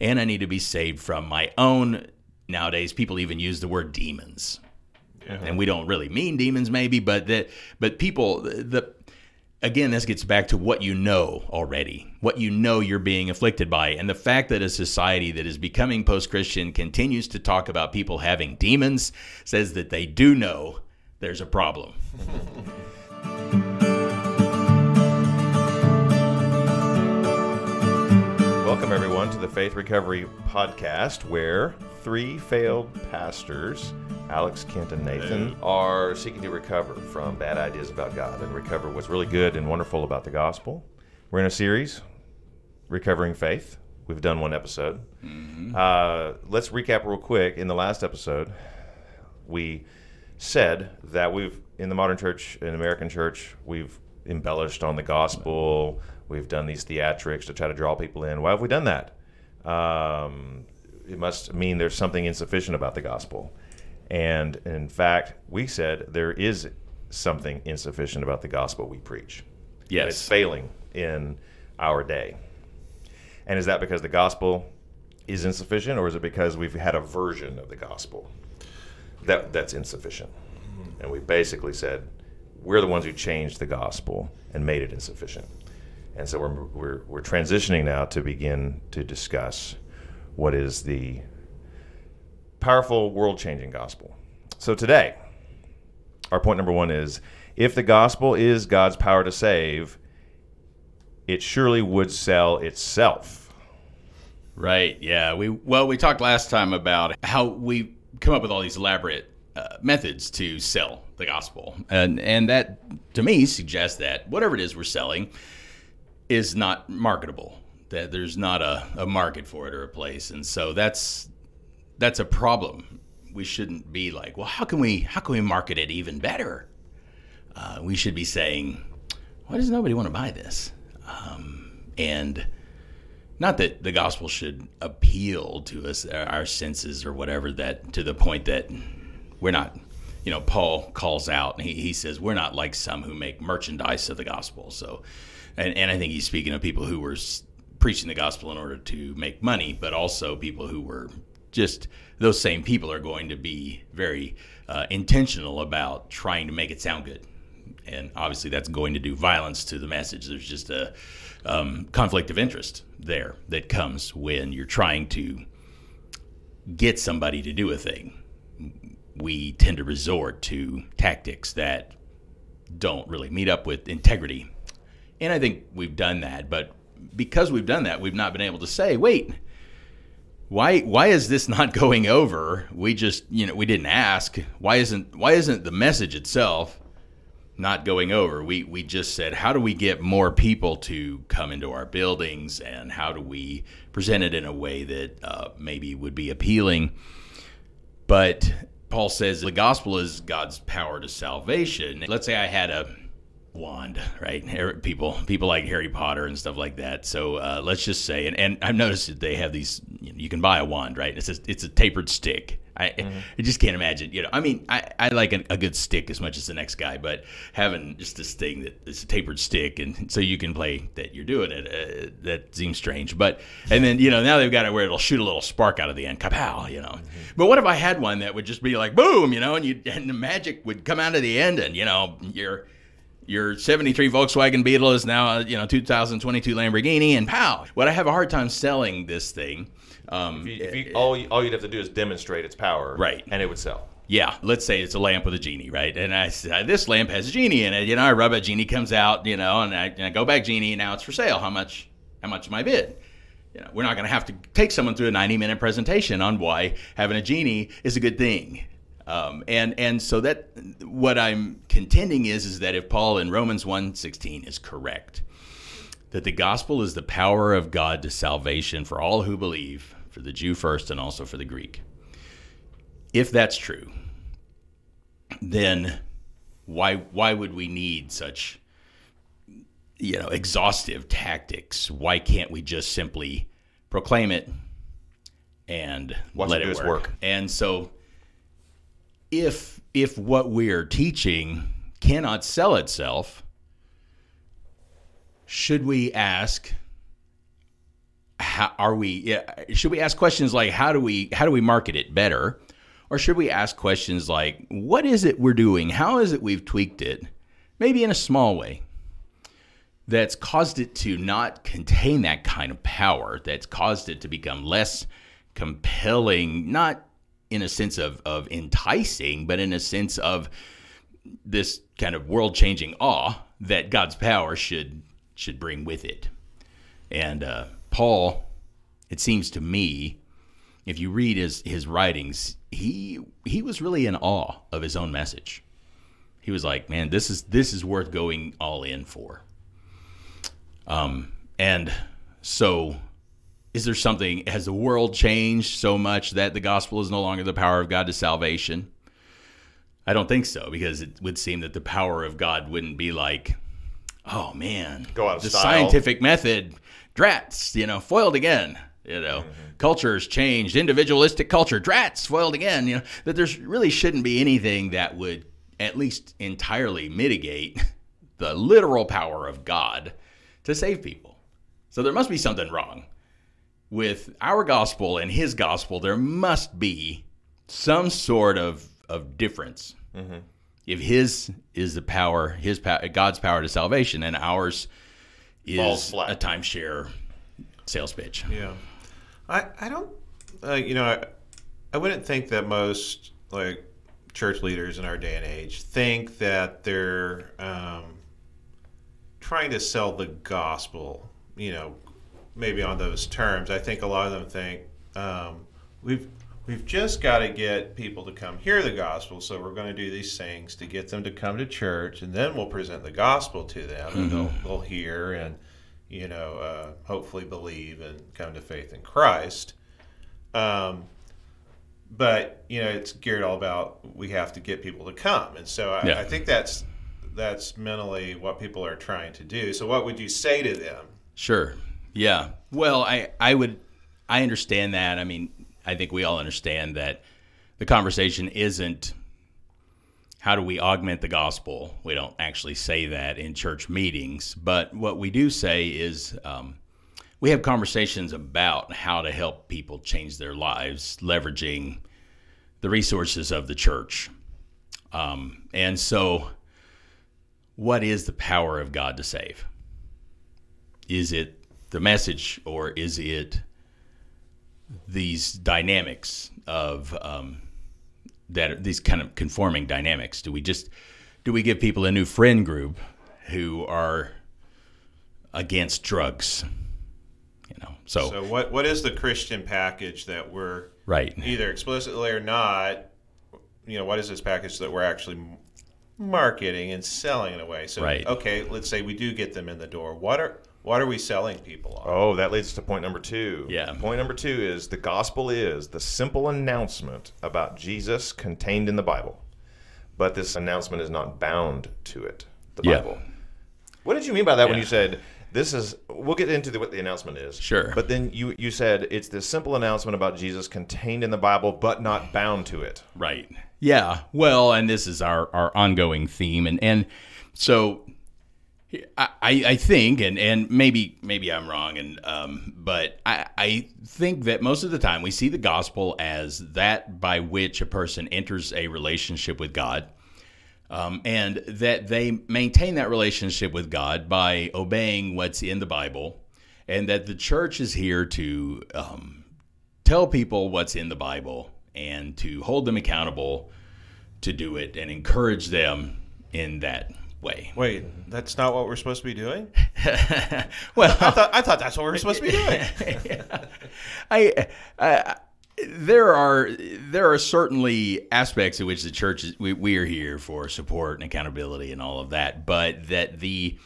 and I need to be saved from my own. Nowadays, people even use the word demons, and we don't really mean demons, maybe, but that but people the again, this gets back to what you know already, what you know you're being afflicted by. And the fact that a society that is becoming post Christian continues to talk about people having demons says that they do know there's a problem. Welcome, everyone, to the Faith Recovery Podcast, where three failed pastors, Alex, Kent, and Nathan, are seeking to recover from bad ideas about God and recover what's really good and wonderful about the gospel. We're in a series, Recovering Faith. We've done one episode. Uh, let's recap real quick. In the last episode, we said that we've, in the modern church, in American church, we've embellished on the gospel. We've done these theatrics to try to draw people in. Why have we done that? Um, it must mean there's something insufficient about the gospel. And in fact, we said there is something insufficient about the gospel we preach. Yes. It's failing in our day. And is that because the gospel is insufficient, or is it because we've had a version of the gospel that that's insufficient? And we basically said we're the ones who changed the gospel and made it insufficient. And so we're, we're, we're transitioning now to begin to discuss what is the powerful world changing gospel. So today, our point number one is if the gospel is God's power to save, it surely would sell itself. Right. Yeah. We well, we talked last time about how we come up with all these elaborate uh, methods to sell the gospel, and and that to me suggests that whatever it is we're selling is not marketable. That there's not a, a market for it or a place, and so that's that's a problem. We shouldn't be like, well, how can we how can we market it even better? Uh, we should be saying, why does nobody want to buy this? Um, and not that the gospel should appeal to us our senses or whatever that to the point that we're not you know paul calls out and he, he says we're not like some who make merchandise of the gospel so and, and i think he's speaking of people who were preaching the gospel in order to make money but also people who were just those same people are going to be very uh, intentional about trying to make it sound good and obviously that's going to do violence to the message. There's just a um, conflict of interest there that comes when you're trying to get somebody to do a thing. We tend to resort to tactics that don't really meet up with integrity. And I think we've done that, but because we've done that, we've not been able to say, wait, why why is this not going over? We just, you know, we didn't ask. Why isn't why isn't the message itself not going over. We we just said, how do we get more people to come into our buildings, and how do we present it in a way that uh, maybe would be appealing? But Paul says the gospel is God's power to salvation. Let's say I had a wand, right? People people like Harry Potter and stuff like that. So uh, let's just say, and, and I've noticed that they have these. You, know, you can buy a wand, right? It's a, it's a tapered stick. I, I just can't imagine. You know, I mean, I, I like a, a good stick as much as the next guy, but having just this thing that is a tapered stick, and so you can play that you're doing it, uh, that seems strange. But and then you know now they've got it where it'll shoot a little spark out of the end, kapow, you know. But what if I had one that would just be like boom, you know, and you and the magic would come out of the end, and you know you're your 73 Volkswagen Beetle is now, uh, you know, 2022 Lamborghini, and pow. What I have a hard time selling this thing. Um, If you, if eh, you, all, you, all you'd have to do is demonstrate its power, Right. And it would sell. yeah, let's say it's a lamp with a genie, right? And I said, uh, this lamp has a genie in it. You know, I rub it, genie comes out, you know, and I, and I go back, genie, and now it's for sale. How much? How much am I bid? You know, we're not going to have to take someone through a 90 minute presentation on why having a genie is a good thing. Um, and and so that what I'm contending is is that if Paul in Romans 1:16 is correct, that the gospel is the power of God to salvation for all who believe, for the Jew first and also for the Greek. If that's true, then why why would we need such you know exhaustive tactics? Why can't we just simply proclaim it and Watch let it it, work? work. And so if if what we're teaching cannot sell itself, should we ask how, are we? Should we ask questions like how do we how do we market it better, or should we ask questions like what is it we're doing? How is it we've tweaked it? Maybe in a small way that's caused it to not contain that kind of power, that's caused it to become less compelling, not in a sense of, of enticing, but in a sense of this kind of world changing awe that God's power should should bring with it. And uh, Paul, it seems to me, if you read his his writings, he he was really in awe of his own message. He was like, man, this is this is worth going all in for. Um, and so, is there something, has the world changed so much that the gospel is no longer the power of God to salvation? I don't think so, because it would seem that the power of God wouldn't be like, oh man, Go out of the style. scientific method, drats, you know, foiled again. You know, Mm-hmm. culture's changed, individualistic culture, drats, foiled again. You know, that there's really shouldn't be anything that would at least entirely mitigate the literal power of God to save people. So there must be something wrong with our gospel and his gospel. There must be some sort of, of difference. If his is the power, his pow- God's power to salvation, and ours is a timeshare sales pitch. Yeah, I I don't, uh, you know, I, I wouldn't think that most like church leaders in our day and age think that they're um, trying to sell the gospel. You know, maybe on those terms. I think a lot of them think um, we've we've just got to get people to come hear the gospel. So we're going to do these things to get them to come to church, and then we'll present the gospel to them, and they'll they'll hear and you know uh, hopefully believe and come to faith in Christ. Um, but you know it's geared all about we have to get people to come, and so I, Yeah. I think that's that's mentally what people are trying to do. So what would you say to them? Sure. Yeah. Well, I I would I understand that. I mean, I think we all understand that the conversation isn't how do we augment the gospel. We don't actually say that in church meetings, but what we do say is um, we have conversations about how to help people change their lives, leveraging the resources of the church. Um, and so, what is the power of God to save? is it the message or is it these dynamics of um, that these kind of conforming dynamics do we just do we give people a new friend group who are against drugs you know so, So what what is the Christian package that we're right either explicitly or not? You know, what is this package that we're actually marketing and selling in a way? So Right. okay, let's say we do get them in the door. What are what are we selling people on? Oh, that leads to point number two. Yeah. Point number two is the gospel is the simple announcement about Jesus contained in the Bible, but this announcement is not bound to it, the Yeah. Bible. What did you mean by that when you said this is? We'll get into the, what the announcement is. Sure. But then you you said it's this simple announcement about Jesus contained in the Bible, but not bound to it. Right. Yeah. Well, and this is our, our ongoing theme, and and so I, I think, and and maybe maybe I'm wrong, and um, but I I think that most of the time we see the gospel as that by which a person enters a relationship with God. Um, and that they maintain that relationship with God by obeying what's in the Bible, and that the church is here to um, tell people what's in the Bible and to hold them accountable to do it and encourage them in that way. Wait, that's not what we're supposed to be doing? well, I thought I thought that's what we're supposed to be doing. I, I there are there are certainly aspects in which the church is, we, we are here for support and accountability and all of that, but that the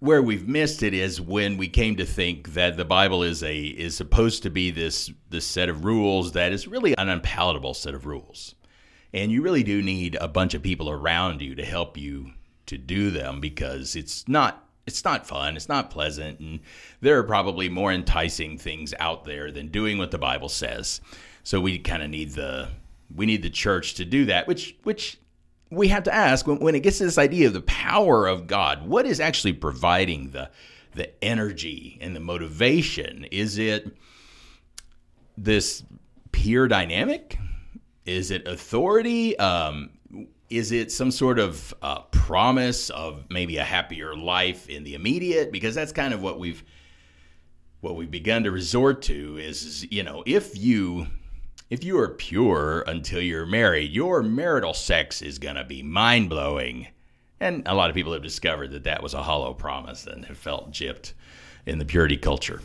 where we've missed it is when we came to think that the Bible is a is supposed to be this this set of rules that is really an unpalatable set of rules. And you really do need a bunch of people around you to help you to do them because it's not it's not fun, it's not pleasant, and there are probably more enticing things out there than doing what the Bible says. So we kind of need the we need the church to do that, which which we have to ask when, when it gets to this idea of the power of God, what is actually providing the the energy and the motivation? Is it this peer dynamic? Is it authority? Um, is it some sort of uh, promise of maybe a happier life in the immediate? Because that's kind of what we've what we've begun to resort to is, you know, if you if you are pure until you're married, your marital sex is going to be mind blowing. And a lot of people have discovered that that was a hollow promise and have felt gypped in the purity culture.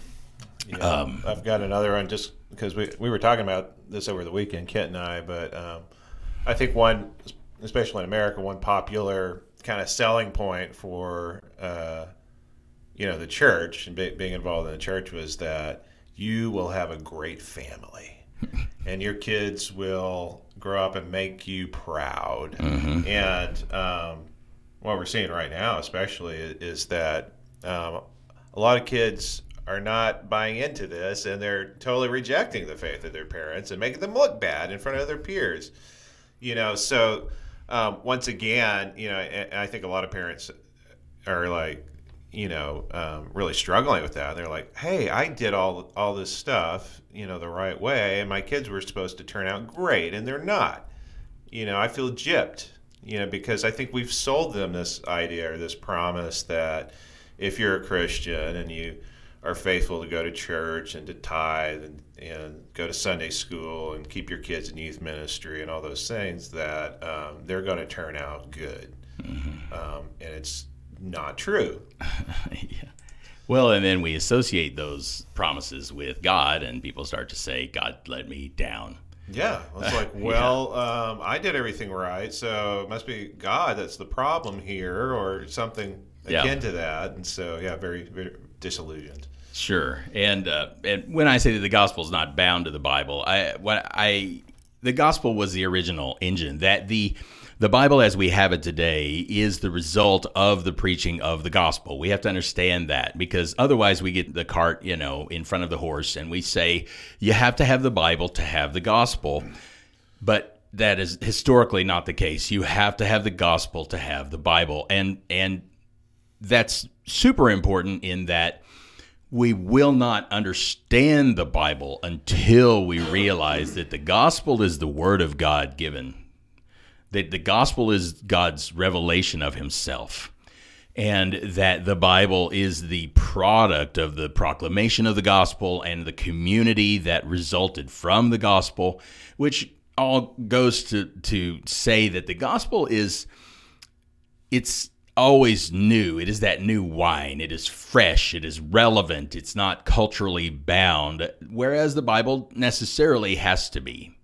Yeah, um, I've got another one just because we, we were talking about this over the weekend, Kent and I, but um, I think one, especially in America, one popular kind of selling point for uh, you know the church and be, being involved in the church was that you will have a great family. And your kids will grow up and make you proud. Mm-hmm. and um, what we're seeing right now especially is that um, a lot of kids are not buying into this and they're totally rejecting the faith of their parents and making them look bad in front of their peers you know so um, once again you know i think a lot of parents are like you know, um, really struggling with that. They're like, "Hey, I did all all this stuff, you know, the right way, and my kids were supposed to turn out great, and they're not." You know, I feel gypped, you know, because I think we've sold them this idea or this promise that if you're a Christian and you are faithful to go to church and to tithe and, and go to Sunday school and keep your kids in youth ministry and all those things, that um, they're going to turn out good. Mm-hmm. Um, and it's not true. yeah. Well, and then we associate those promises with God, and people start to say, God let me down. Yeah. It's like, well, yeah. um, I did everything right, so it must be God that's the problem here, or something akin yeah. to that. And so, yeah, very, very disillusioned. Sure. And uh, and when I say that the gospel is not bound to the Bible, I what I the gospel was the original engine that the the Bible as we have it today is the result of the preaching of the gospel. We have to understand that because otherwise we get the cart, you know, in front of the horse and we say you have to have the Bible to have the gospel. But that is historically not the case. You have to have the gospel to have the Bible. And and that's super important in that we will not understand the Bible until we realize that the gospel is the word of God given that the gospel is God's revelation of himself and that the Bible is the product of the proclamation of the gospel and the community that resulted from the gospel, which all goes to to say that the gospel is it's always new. It is that new wine. It is fresh. It is relevant. It's not culturally bound, whereas the Bible necessarily has to be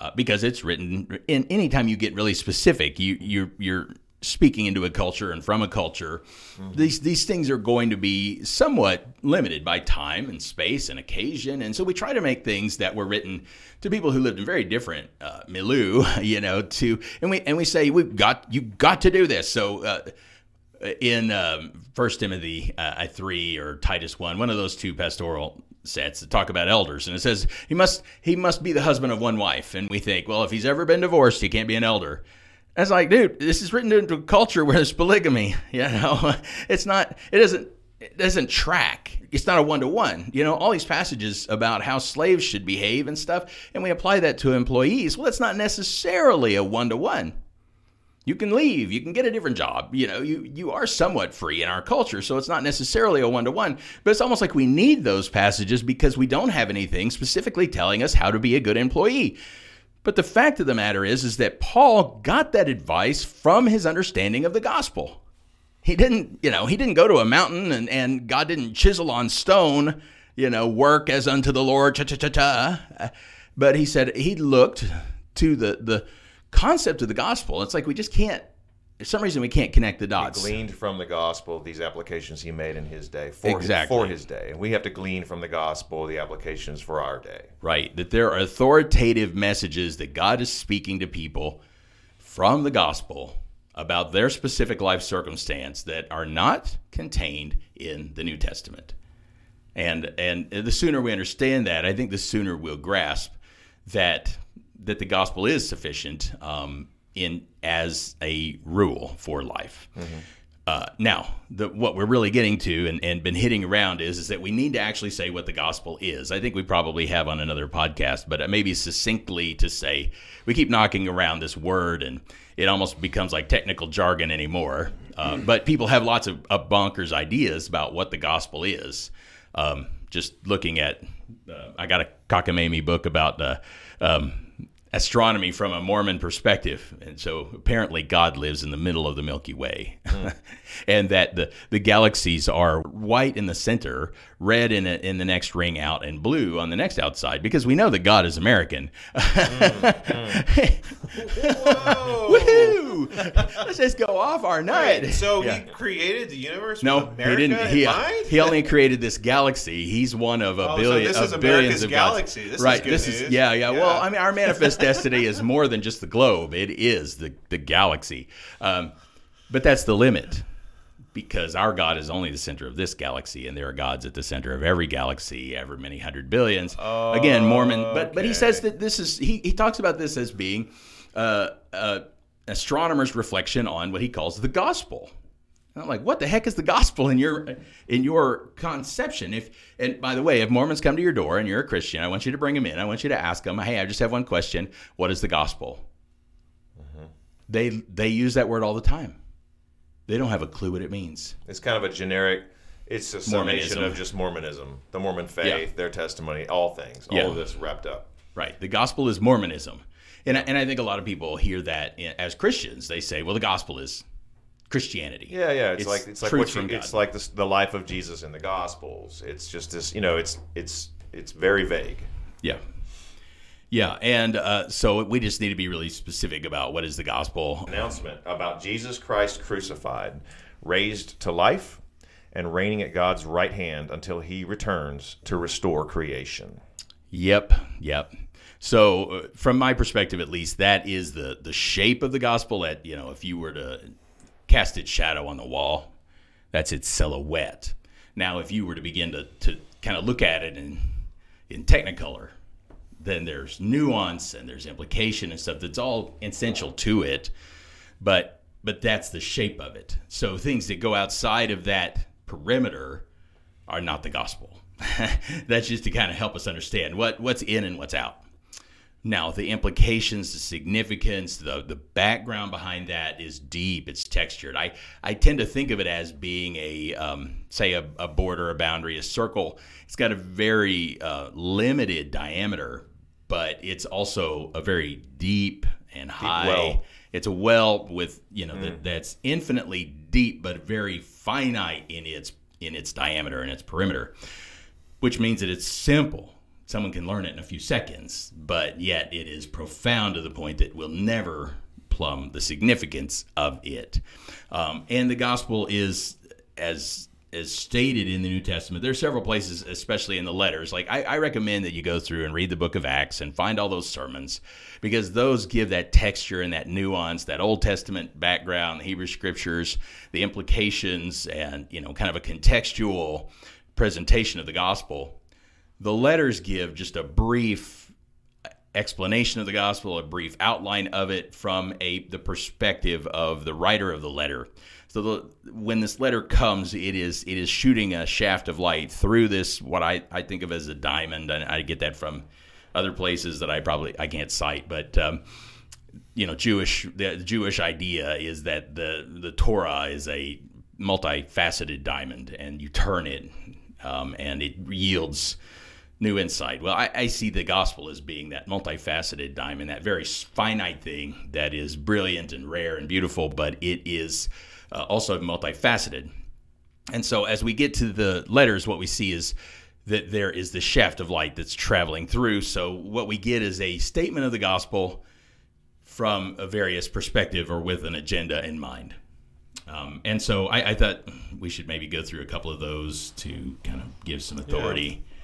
uh, because it's written. And anytime you get really specific, you you're you're speaking into a culture and from a culture. Mm-hmm. These these things are going to be somewhat limited by time and space and occasion, and so we try to make things that were written to people who lived in very different uh, milieu, you know. To and we and we say we've got you've got to do this. So. Uh, in um, First Timothy uh, three or Titus one, one of those two pastoral sets that talk about elders, and it says he must he must be the husband of one wife, and we think, well, if he's ever been divorced, he can't be an elder. That's like, dude, this is written into a culture where there's polygamy. You know, it's not. It doesn't. It doesn't track. It's not a one to one. You know, all these passages about how slaves should behave and stuff, and we apply that to employees. Well, it's not necessarily a one to one you can leave you can get a different job you know you you are somewhat free in our culture so it's not necessarily a one-to-one but it's almost like we need those passages because we don't have anything specifically telling us how to be a good employee but the fact of the matter is is that paul got that advice from his understanding of the gospel he didn't you know he didn't go to a mountain and, and god didn't chisel on stone you know work as unto the lord cha cha cha cha but he said he looked to the the concept of the gospel. It's like we just can't. For some reason, we can't connect the dots. He gleaned from the gospel these applications he made in his day for exactly. his, for his day, and we have to glean from the gospel the applications for our day. Right. That there are authoritative messages that God is speaking to people from the gospel about their specific life circumstance that are not contained in the New Testament. And and the sooner we understand that, I think the sooner we'll grasp that that the gospel is sufficient um, in as a rule for life. Mm-hmm. Uh, now, the, what we're really getting to and, and been hitting around is, is that we need to actually say what the gospel is. I think we probably have on another podcast, but maybe succinctly to say we keep knocking around this word and it almost becomes like technical jargon anymore. Uh, but people have lots of, of bonkers ideas about what the gospel is. Um, just looking at, uh, I got a cockamamie book about uh, um, astronomy from a Mormon perspective. And so apparently God lives in the middle of the Milky Way. Mm. and that the, the galaxies are white in the center, red in, a, in the next ring out, and blue on the next outside because we know that God is American. Mm. Woohoo! Let's just go off our night. Wait, so yeah. he created the universe no, he didn't. He, he only created this galaxy. He's one of a oh, billion so this is billions America's of galaxy. This right. Is this news. is yeah, yeah, yeah, Well, I mean, our manifest destiny is more than just the globe. It is the the galaxy. Um, but that's the limit because our God is only the center of this galaxy, and there are gods at the center of every galaxy, ever many hundred billions. Oh, Again, Mormon, but okay. but he says that this is he he talks about this as being uh, uh, astronomer's reflection on what he calls the gospel. And I'm like, what the heck is the gospel in your in your conception? If and by the way, if Mormons come to your door and you're a Christian, I want you to bring them in. I want you to ask them, hey, I just have one question. What is the gospel? Mm-hmm. They they use that word all the time. They don't have a clue what it means. It's kind of a generic. It's a summation Mormonism. of just Mormonism, the Mormon faith, yeah. their testimony, all things, all yeah. of this wrapped up. Right. The gospel is Mormonism. And I, and I think a lot of people hear that as Christians. They say, well, the gospel is Christianity. Yeah, yeah. It's, it's like it's like what you, it's like this, the life of Jesus in the Gospels. It's just this, you know, it's it's it's very vague. Yeah, yeah, and uh, so we just need to be really specific about what is the gospel announcement about Jesus Christ crucified, raised to life, and reigning at God's right hand until He returns to restore creation. Yep, yep. So, uh, from my perspective, at least, that is the the shape of the gospel. That you know, if you were to cast its shadow on the wall, that's its silhouette. Now, if you were to begin to to kind of look at it in in Technicolor, then there's nuance and there's implication and stuff that's all essential to it. But but that's the shape of it. So things that go outside of that perimeter are not the gospel. that's just to kind of help us understand what what's in and what's out. Now, the implications, the significance, the, the background behind that is deep. It's textured. I, I tend to think of it as being a, um, say, a, a, border, a boundary, a circle. It's got a very uh, limited diameter, but it's also a very deep and high. Deep well. It's a well with you know mm. that, that's infinitely deep, but very finite in its in its diameter and its perimeter, which means that it's simple someone can learn it in a few seconds, but yet it is profound to the point that we'll never plumb the significance of it. Um, and the gospel is as as stated in the New Testament. There are several places, especially in the letters. Like I, I, recommend that you go through and read the book of Acts and find all those sermons because those give that texture and that nuance, that Old Testament background, the Hebrew scriptures, the implications, and you know, kind of a contextual presentation of the gospel the letters give just a brief explanation of the gospel, a brief outline of it from a the perspective of the writer of the letter. So the, when this letter comes, it is it is shooting a shaft of light through this what I, I think of as a diamond, and I get that from other places that I probably I can't cite, but um, you know, Jewish the Jewish idea is that the the Torah is a multifaceted diamond, and you turn it, um, and it yields new insight. Well, I, I, see the gospel as being that multifaceted diamond, that very finite thing that is brilliant and rare and beautiful, but it is uh, also multifaceted. And so, as we get to the letters, what we see is that there is the shaft of light that's traveling through. So, what we get is a statement of the gospel from a various perspective or with an agenda in mind. Um, and so I, I, thought we should maybe go through a couple of those to kind of give some authority. Yeah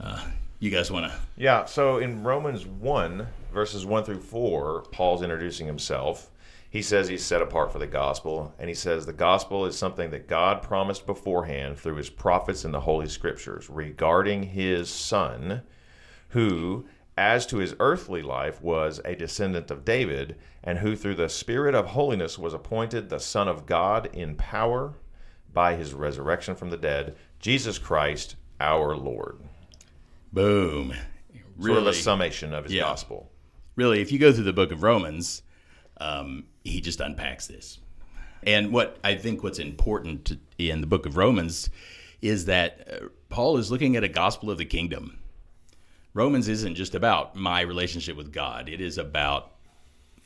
uh, you guys want to? Yeah. So in Romans one verses one through four, Paul's introducing himself. He says he's set apart for the gospel, and he says the gospel is something that God promised beforehand through his prophets in the Holy Scriptures regarding his Son, who, as to his earthly life was a descendant of David, and who through the Spirit of holiness was appointed the Son of God in power by his resurrection from the dead, Jesus Christ our Lord. Boom. Sort of a summation of his Yeah. gospel. really, if you go through the book of Romans, um, he just unpacks this. And what I think what's important in the book of Romans is that uh, Paul is looking at a gospel of the kingdom. Romans isn't just about my relationship with God, it is about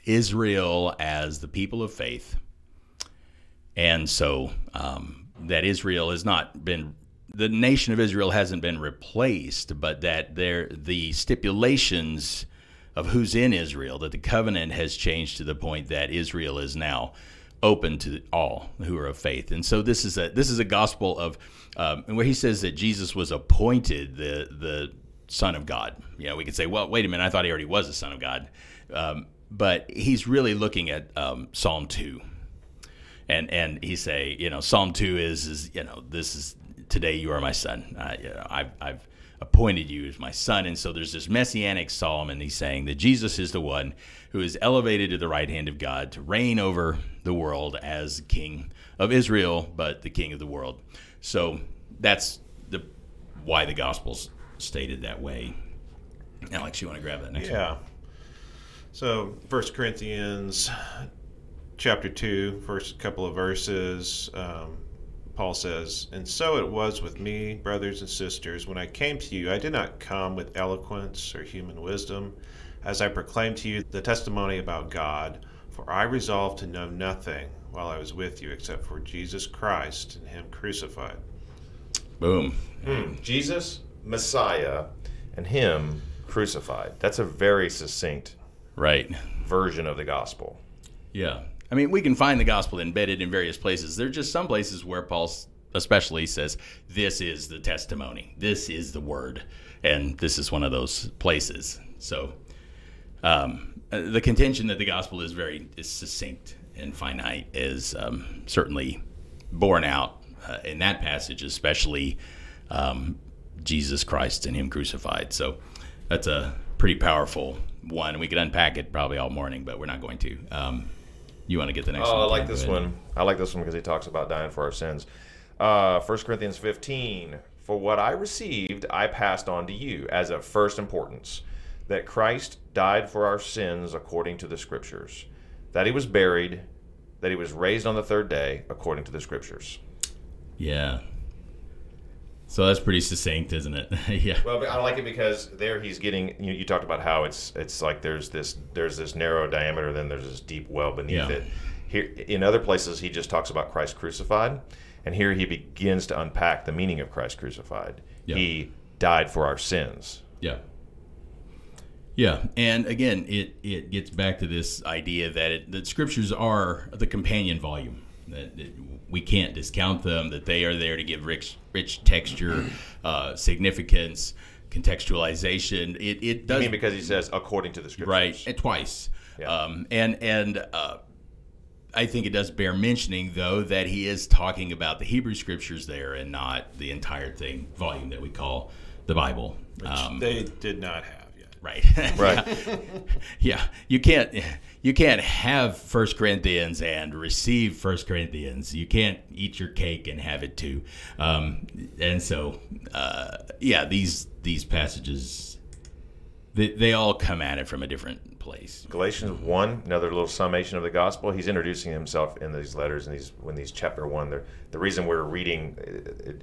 Israel as the people of faith. And so um, that Israel has not been, the nation of Israel hasn't been replaced, but that there, the stipulations of who's in Israel, that the covenant has changed to the point that Israel is now open to all who are of faith. And so this is a this is a gospel of um, where he says that Jesus was appointed the the Son of God. You know, we could say, well, wait a minute, I thought he already was the Son of God. Um, but he's really looking at um, Psalm two, and and he say, you know, Psalm two is is you know this is today you are my son. Uh, you know, I've I've appointed you as my son, and so there's this messianic psalm, and he's saying that Jesus is the one who is elevated to the right hand of God to reign over the world as King of Israel, but the King of the world. So that's the why the Gospels stated that way. Alex, you want to grab that next one? Yeah. So, First Corinthians chapter 2, first couple of verses, um, Paul says, And so it was with me, brothers and sisters, when I came to you, I did not come with eloquence or human wisdom, as I proclaimed to you the testimony about God, for I resolved to know nothing while I was with you except for Jesus Christ and Him crucified. Boom. Hmm. Jesus, Messiah, and him crucified. That's a very succinct Right. version of the gospel. Yeah. I mean, we can find the gospel embedded in various places. There are just some places where Paul especially says, This is the testimony, this is the word. And this is one of those places. So um, uh, the contention that the gospel is very is succinct and finite is um, certainly borne out uh, in that passage, especially um, Jesus Christ and Him crucified. So that's a pretty powerful one. We could unpack it probably all morning, but we're not going to. Um, you want to get the next one? Oh, I like this one. I like this one because he talks about dying for our sins. Uh, 1 Corinthians 15. For what I received, I passed on to you as of first importance that Christ died for our sins according to the Scriptures, that he was buried, that he was raised on the third day according to the Scriptures. Yeah. So that's pretty succinct, isn't it? yeah. Well, I like it because there he's getting. You, you talked about how it's it's like there's this there's this narrow diameter, then there's this deep well beneath Yeah. it. Here in other places, he just talks about Christ crucified, and here he begins to unpack the meaning of Christ crucified. Yeah. He died for our sins. Yeah. Yeah, and again, it, it gets back to this idea that it, that scriptures are the companion volume. That, that we can't discount them. That they are there to give rich, rich texture, uh, significance, contextualization. It, it I does mean, because he says according to the Scriptures. right and twice Yeah. um, and and uh, i think it does bear mentioning though that he is talking about the hebrew scriptures there and not the entire thing volume that we call the bible um, They did not have yet. right Right. yeah you can't you can't have first corinthians and receive first corinthians you can't eat your cake and have it too um, and so uh, yeah these these passages they, they all come at it from a different place Galatians one, another little summation of the gospel. He's introducing himself in these letters and these when these chapter one. they're- The reason we're reading,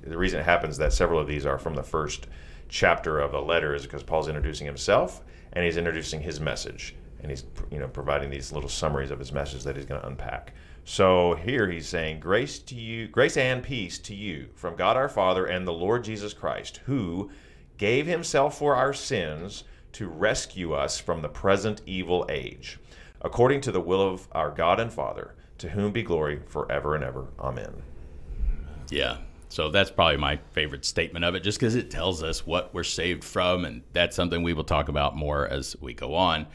the reason it happens that several of these are from the first chapter of a letter is because Paul's introducing himself and he's introducing his message and he's you know providing these little summaries of his message that he's going to unpack. So here he's saying, "Grace to you, grace and peace to you from God our Father and the Lord Jesus Christ, who gave himself for our sins." to rescue us from the present evil age, according to the will of our God and Father, to whom be glory forever and ever. Amen. Yeah. So that's probably my favorite statement of it, just because it tells us what we're saved from, and that's something we will talk about more as we go on.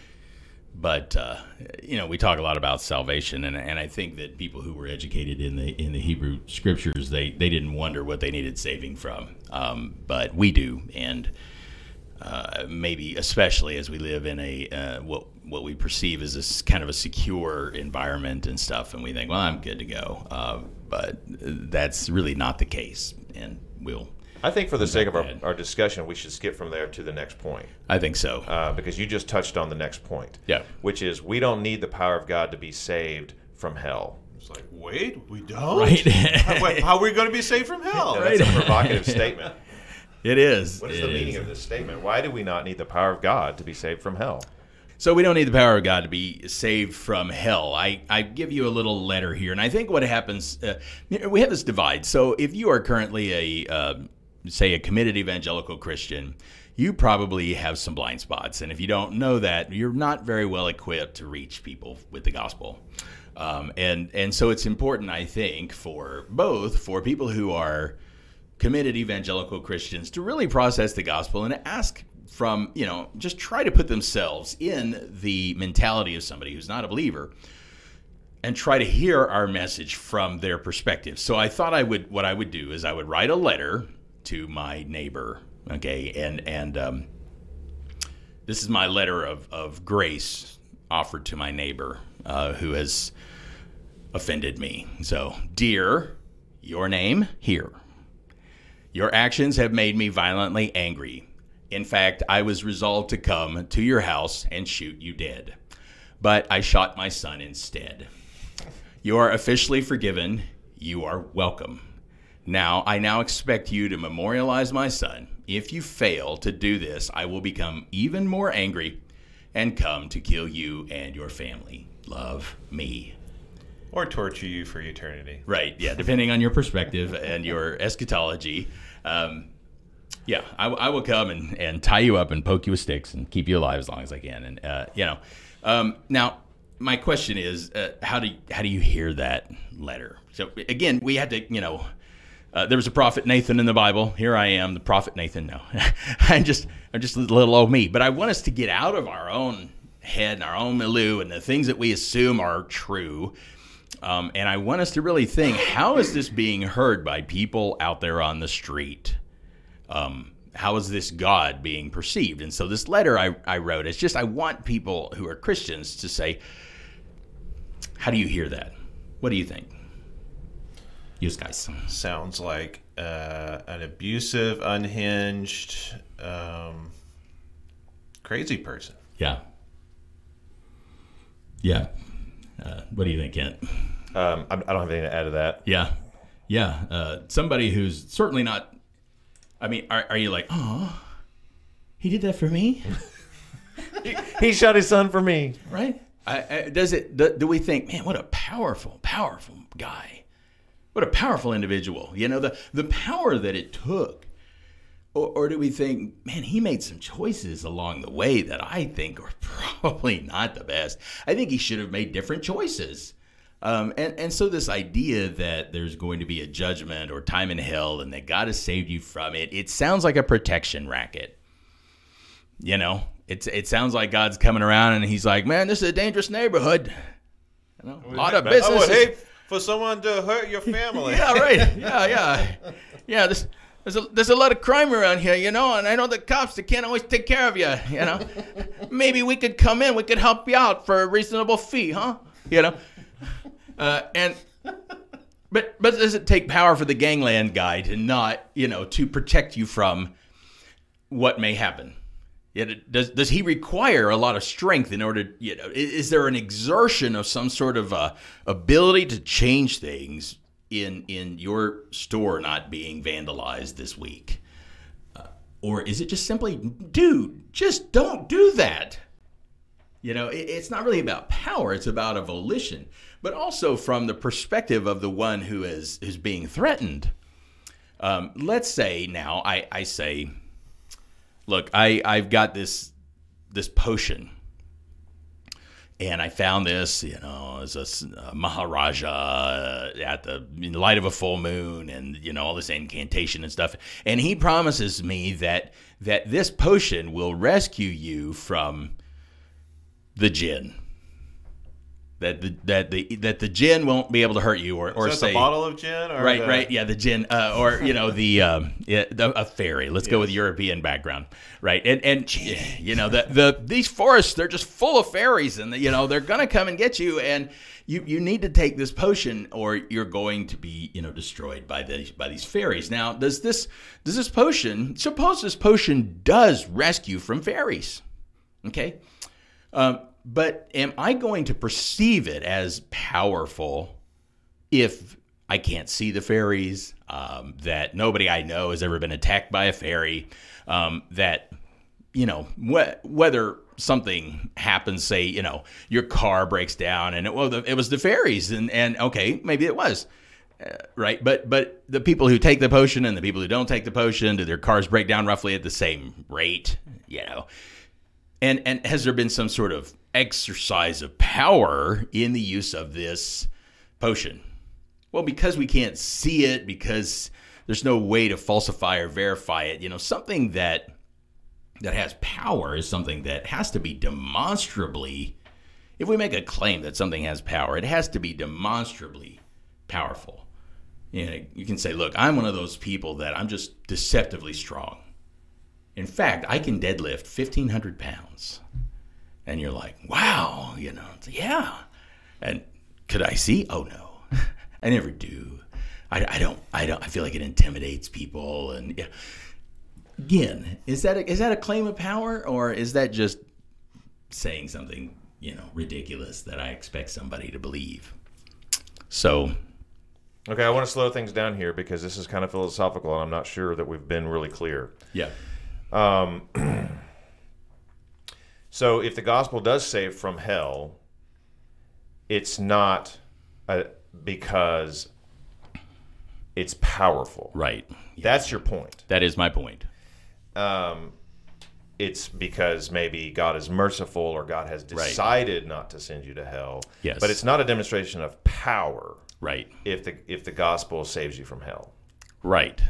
But uh, you know, we talk a lot about salvation, and, and I think that people who were educated in the in the Hebrew scriptures, they they didn't wonder what they needed saving from, um, but we do, and uh, maybe especially as we live in a uh, what what we perceive as this kind of a secure environment and stuff, and we think, well, I'm good to go. Uh, but that's really not the case, and we'll. I think for the sake of our, ahead. our discussion, we should skip from there to the next point I think so. uh, because you just touched on the next point. Yeah. Which is we don't need the power of God to be saved from hell. It's like, wait, we don't. Right. how, wait, how are we going to be saved from hell? Now, That's a provocative statement. it is. What is It the meaning of this statement? Why do we not need the power of God to be saved from hell? So we don't need the power of God to be saved from hell. I, I give you a little letter here, and I think what happens, uh, we have this divide. So if you are currently a, uh, say, a committed evangelical Christian, you probably have some blind spots, and if you don't know that, you're not very well equipped to reach people with the gospel. Um, and and so it's important, I think, for both for people who are committed evangelical Christians to really process the gospel and ask from, you know, just try to put themselves in the mentality of somebody who's not a believer and try to hear our message from their perspective. So I thought I would what I would do is I would write a letter to my neighbor, okay? And and um, this is my letter of of grace offered to my neighbor uh, who has offended me. So, dear, your name here. Your actions have made me violently angry. In fact, I was resolved to come to your house and shoot you dead. But I shot my son instead. You are officially forgiven. You are welcome. Now, I now expect you to memorialize my son. If you fail to do this, I will become even more angry and come to kill you and your family. Love me. Or torture you for eternity. Right. Yeah. Depending on your perspective and your eschatology. Um, yeah, I, I will come and, and tie you up and poke you with sticks and keep you alive as long as I can. And uh, you know, um, now my question is, uh, how do how do you hear that letter? So again, we had to, you know, uh, there was a prophet Nathan in the Bible. Here I am, the prophet Nathan. No, I'm just I'm just a little old me. But I want us to get out of our own head and our own milieu and the things that we assume are true. Um, and I want us to really think: How is this being heard by people out there on the street? Um, how is this God being perceived? And so this letter I, I wrote, it's just I want people who are Christians to say, how do you hear that? What do you think? You guys. Sounds like uh, an abusive, unhinged, um, crazy person. Yeah. Yeah. Uh, what do you think, Kent? Um, I I don't have anything to add to that. Yeah. Yeah. Uh, somebody who's certainly not. I mean, are, are you like, oh, he did that for me? He shot his son for me. right? I, I, does it? Do, do we think, man, what a powerful, powerful guy? What a powerful individual! You know the the power that it took, or, or do we think, man, he made some choices along the way that I think are probably not the best. I think he should have made different choices. Um, and, and so this idea that there's going to be a judgment or time in hell and that God has saved you from it, it sounds like a protection racket. You know, it's it sounds like God's coming around and he's like, man, this is a dangerous neighborhood. You know, a lot of business. For someone to hurt your family. yeah, right. Yeah, yeah, yeah. This, there's a there's a lot of crime around here, you know, and I know the cops they can't always take care of you. You know, maybe we could come in, we could help you out for a reasonable fee, huh? You know, uh, and but but does it take power for the gangland guy to not, you know, to protect you from what may happen? Yet, does does he require a lot of strength in order? You know, is, is there an exertion of some sort of uh, ability to change things in in your store not being vandalized this week, uh, or is it just simply, dude, just don't do that? You know, it, it's not really about power; it's about a volition, but also from the perspective of the one who is is being threatened. Um, let's say now, I I say look, I I've got this this potion, and I found this, you know, as a Maharaja uh, at the in the light of a full moon, and you know all this incantation and stuff. And he promises me that that this potion will rescue you from the jinn. That the that the that the gin won't be able to hurt you or or say the bottle of gin? Or right the- right. Yeah the gin uh, or you know the um yeah, the, a fairy. Let's go with European background. Right. And and you know the the these forests they're just full of fairies and you know they're gonna come and get you. And you you need to take this potion or you're going to be you know destroyed by these by these fairies. Now does this does this potion suppose this potion does rescue from fairies. Okay? Um, but am I going to perceive it as powerful if I can't see the fairies, um, that nobody I know has ever been attacked by a fairy, um, that, you know, wh- whether something happens, say, you know, your car breaks down and it, well, the, it was the fairies, and, and okay, maybe it was. Uh, right, but but the people who take the potion and the people who don't take the potion, do their cars break down roughly at the same rate? You know, and and has there been some sort of exercise of power in the use of this potion? Well, because we can't see it, because there's no way to falsify or verify it, you know, something that that has power is something that has to be demonstrably if we make a claim that something has power, it has to be demonstrably powerful. You know, you can say, "Look, I'm one of those people that I'm just deceptively strong." In fact, I can deadlift 1,500 pounds. And you're like, wow, you know, it's- yeah. And could I see? Oh, no. I never do. I, I don't, I don't, I feel like it intimidates people. And yeah. again, is that, a, is that a claim of power or is that just saying something, you know, ridiculous that I expect somebody to believe? So, Okay, I want to slow things down here because this is kind of philosophical, and I'm not sure that we've been really clear. yeah. Um, So, if the gospel does save from hell, it's not uh because it's powerful. Right. That's your point. That is my point. Um, it's because maybe God is merciful or God has decided not to send you to hell. Yes. But it's not a demonstration of power Right. if the if the gospel saves you from hell. Right.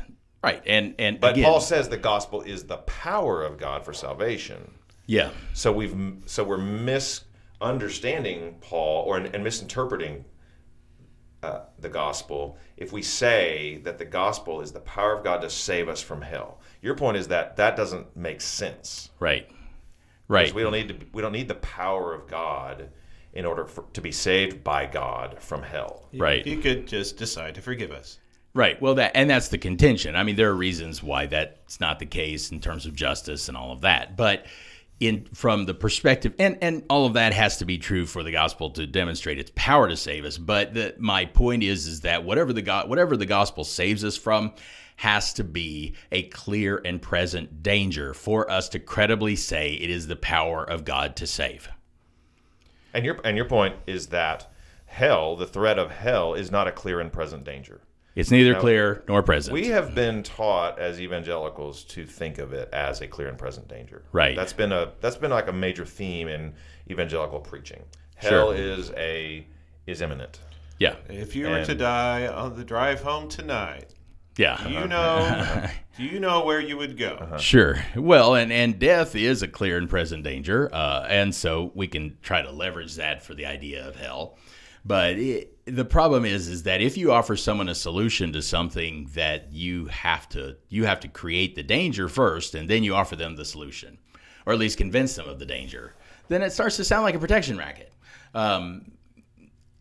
Right. And, and, But again, Paul says the gospel is the power of God for salvation. Yeah. So we've so we're misunderstanding Paul or and misinterpreting uh, the gospel if we say that the gospel is the power of God to save us from hell. Your point is that that doesn't make sense. Right. Right. We don't need to, we don't need the power of God in order for, to be saved by God from hell. Right. You could just decide to forgive us. Right. Well, that and that's the contention. I mean, there are reasons why that's not the case in terms of justice and all of that. But in from the perspective, and and all of that has to be true for the gospel to demonstrate its power to save us. But the, my point is, is that whatever the god whatever the gospel saves us from has to be a clear and present danger for us to credibly say it is the power of God to save. And your and your point is that hell, the threat of hell, is not a clear and present danger. It's neither clear nor present. We have been taught as evangelicals to think of it as a clear and present danger. Right. That's been a that's been like a major theme in evangelical preaching. Hell Sure. is a is imminent. yeah. If you were to die on the drive home tonight, Yeah. do you know? do you know where you would go? Sure. Well, and, and death is a clear and present danger. Uh, and so we can try to leverage that for the idea of hell. But it, the problem is, is that if you offer someone a solution to something that you have to, you have to create the danger first, and then you offer them the solution, or at least convince them of the danger, then it starts to sound like a protection racket. Um,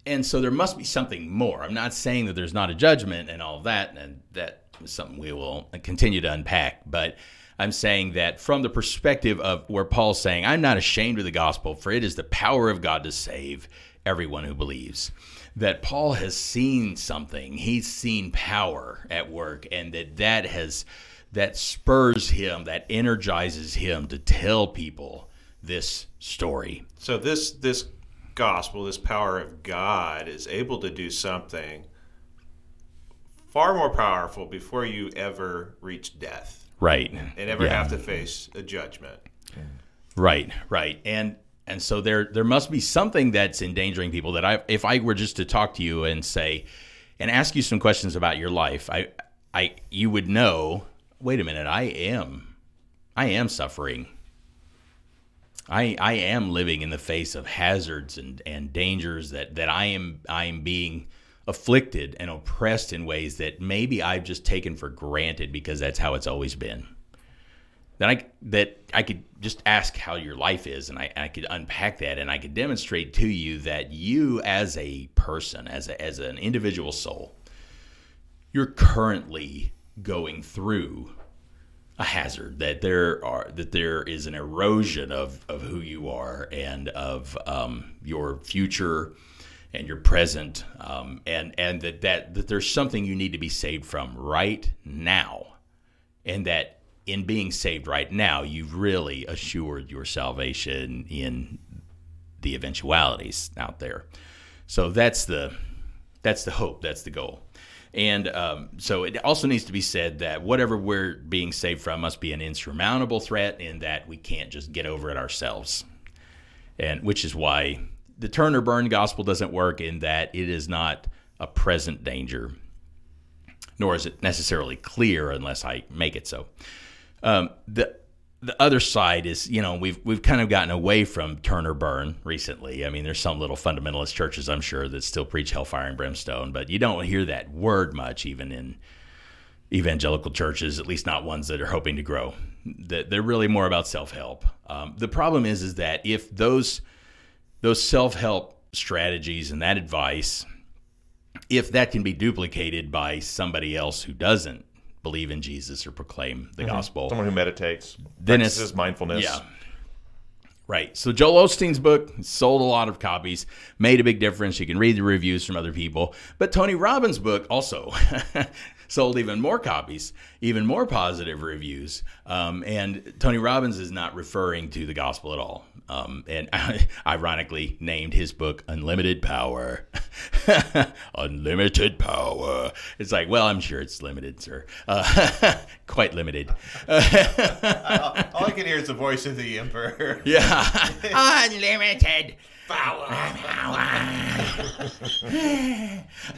and so there must be something more. I'm not saying that there's not a judgment and all of that, and that is something we will continue to unpack. But I'm saying that from the perspective of where Paul's saying, I'm not ashamed of the gospel, for it is the power of God to save everyone who believes. That Paul has seen something, he's seen power at work, and that that has that spurs him, that energizes him to tell people this story. So this this gospel, this power of God, is able to do something far more powerful before you ever reach death Right. and ever Yeah. have to face a judgment. Right, right. And and so there there must be something that's endangering people that I if I were just to talk to you and say and ask you some questions about your life, I I you would know, wait a minute, I am I am suffering. I, I am living in the face of hazards and, and dangers that, that I am I am being afflicted and oppressed in ways that maybe I've just taken for granted because that's how it's always been. That I that I could just ask how your life is, and I, I could unpack that, and I could demonstrate to you that you, as a person, as a, as an individual soul, you're currently going through a hazard that there are that there is an erosion of of who you are and of um, your future and your present um, and and that, that that there's something you need to be saved from right now and that in being saved right now you've really assured your salvation in the eventualities out there so that's the that's the hope that's the goal and um, so it also needs to be said that whatever we're being saved from must be an insurmountable threat in that we can't just get over it ourselves. And which is why the turn or burn gospel doesn't work in that it is not a present danger, nor is it necessarily clear unless I make it so. Um, the the other side is, you know, we've we've kind of gotten away from Turner burn recently. I mean, there's some little fundamentalist churches, I'm sure, that still preach hellfire and brimstone, but you don't hear that word much, even in evangelical churches, at least not ones that are hoping to grow. That they're really more about self help. Um, the problem is, is that if those those self help strategies and that advice, if that can be duplicated by somebody else who doesn't believe in Jesus or proclaim the mm-hmm. gospel. Someone who meditates, Then practices it's- mindfulness. Yeah. Right. So Joel Osteen's book sold a lot of copies, made a big difference. You can read the reviews from other people. But Tony Robbins' book also sold even more copies, even more positive reviews. Um, and Tony Robbins is not referring to the gospel at all. Um, and ironically named his book Unlimited Power. Unlimited Power. It's like, well, I'm sure it's limited, sir. Uh, quite limited. All I can hear is the voice of the emperor. Yeah. Unlimited power.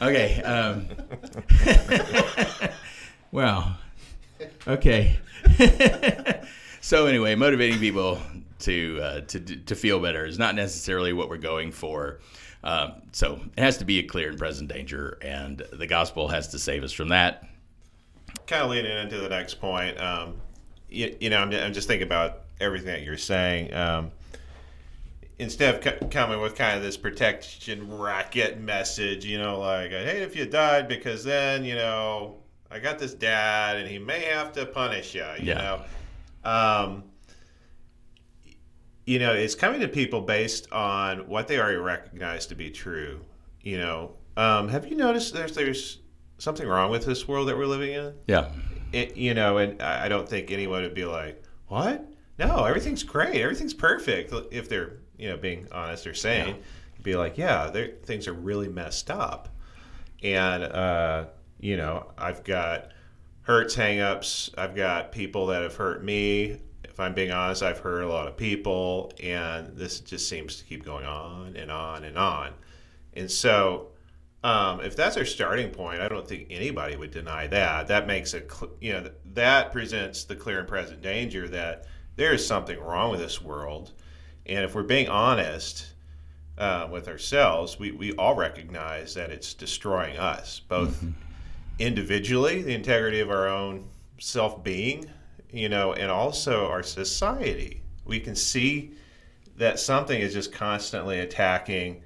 okay. Um, well, okay. so anyway, motivating people to uh, to to feel better is not necessarily what we're going for. Um, so it has to be a clear and present danger, and the gospel has to save us from that. kind of leading into the next point, um, you, you know, I'm, I'm just thinking about everything that you're saying. Um, instead of co- coming with kind of this protection racket message, you know, like I hate if you died because then, you know, I got this dad and he may have to punish you. You Yeah. know, um, you know, it's coming to people based on what they already recognize to be true. You know, um, have you noticed there's there's something wrong with this world that we're living in? Yeah. it, you know, and I I don't think anyone would be like, "What? No, everything's great, everything's perfect." If they're, you know, being honest or sane, be like, "Yeah, things are really messed up," and uh, you know, I've got hurts, hangups. I've got people that have hurt me. If I'm being honest, I've hurt a lot of people, and this just seems to keep going on and on and on. And so, um, if that's our starting point, I don't think anybody would deny that. That makes it, cl- you know, that presents the clear and present danger that there is something wrong with this world. And if we're being honest uh, with ourselves, we, we all recognize that it's destroying us, both individually, the integrity of our own self being, you know, and also our society. We can see that something is just constantly attacking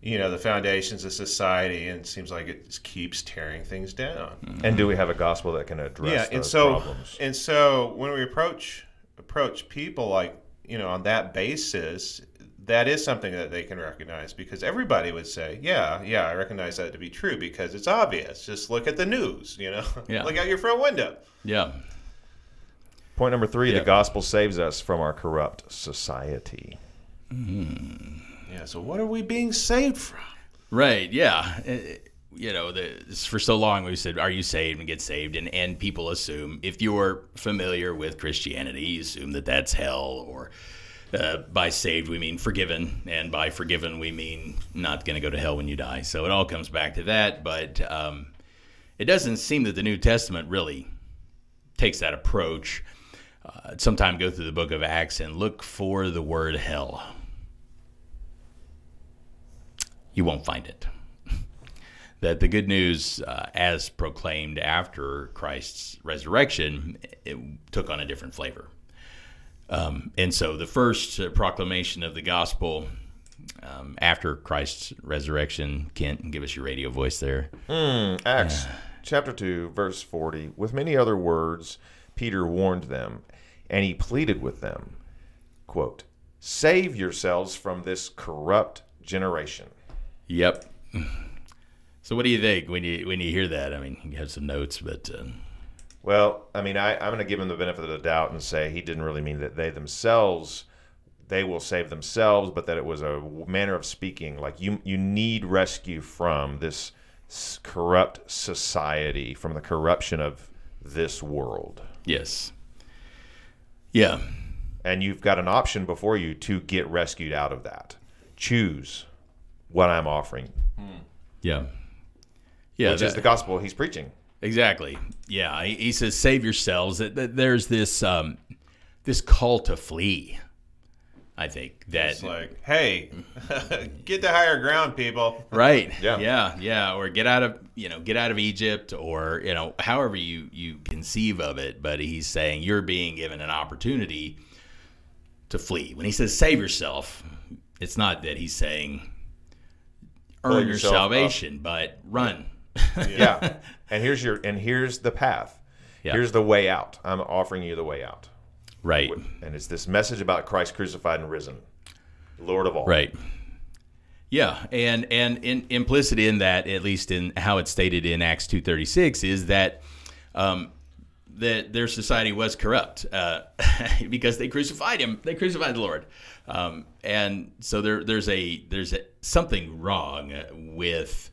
you know the foundations of society and it seems like it just keeps tearing things down And do we have a gospel that can address yeah those and so problems? and so when we approach approach people like you know on that basis that is something that they can recognize because everybody would say yeah yeah i recognize that to be true because it's obvious just look at the news you know Yeah. look out your front window Yeah. Point number three: Yeah. the gospel saves us from our corrupt society. Mm-hmm. yeah so what are we being saved from Right. Yeah. You know, the, for so long we said, "Are you saved?" and get saved, and and people assume if you're familiar with Christianity, you assume that that's hell, or uh, by saved we mean forgiven, and by forgiven we mean not going to go to hell when you die. So it all comes back to that. But um, it doesn't seem that the New Testament really takes that approach. uh, sometime go through the book of Acts and look for the word hell. You won't find it. That the good news, uh, as proclaimed after Christ's resurrection, it took on a different flavor. Um, and so the first uh, proclamation of the gospel um, after Christ's resurrection, Kent, give us your radio voice there. Mm, Acts chapter 2, verse 40. With many other words, Peter warned them, and he pleaded with them, quote, Save yourselves from this corrupt generation. Yep. So what do you think when you when you hear that? I mean, you have some notes, but uh, Well, I mean, I, I'm going to give him the benefit of the doubt and say he didn't really mean that they themselves they will save themselves, but that it was a manner of speaking. Like you, you need rescue from this corrupt society, from the corruption of this world, yes, yeah, and you've got an option before you to get rescued out of that. Choose what I'm offering, yeah, yeah. which is that- the gospel he's preaching. Exactly. Yeah. He, he says, "Save yourselves." That, that there's this um, this call to flee. I think that It's like, hey, get to higher ground, people. right. Yeah. Yeah. Yeah. Or get out of you know get out of Egypt, or you know however you you conceive of it. But he's saying you're being given an opportunity to flee. When he says save yourself, it's not that he's saying earn your yourself up. salvation, but run. Yeah, and here's your and here's the path. Yeah. Here's the way out. I'm offering you the way out. right. and it's this message about Christ crucified and risen, Lord of all. Right. Yeah, and and in, implicit in that, at least in how it's stated in Acts two thirty six, is that um, that their society was corrupt uh, because they crucified him. They crucified the Lord, um, and so there there's a there's a, something wrong with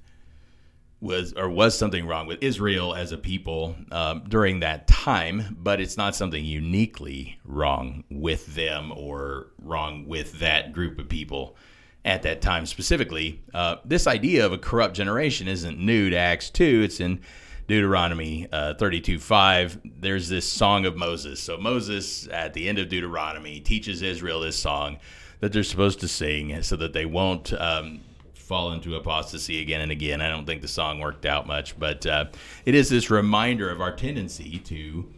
was or was something wrong with Israel as a people um, during that time, but it's not something uniquely wrong with them or wrong with that group of people at that time specifically. Uh, this idea of a corrupt generation isn't new to Acts 2. It's in Deuteronomy uh, 32 5. There's this song of Moses. So Moses, at the end of Deuteronomy, teaches Israel this song that they're supposed to sing so that they won't. Um, fall into apostasy again and again. I don't think the song worked out much, but uh, it is this reminder of our tendency to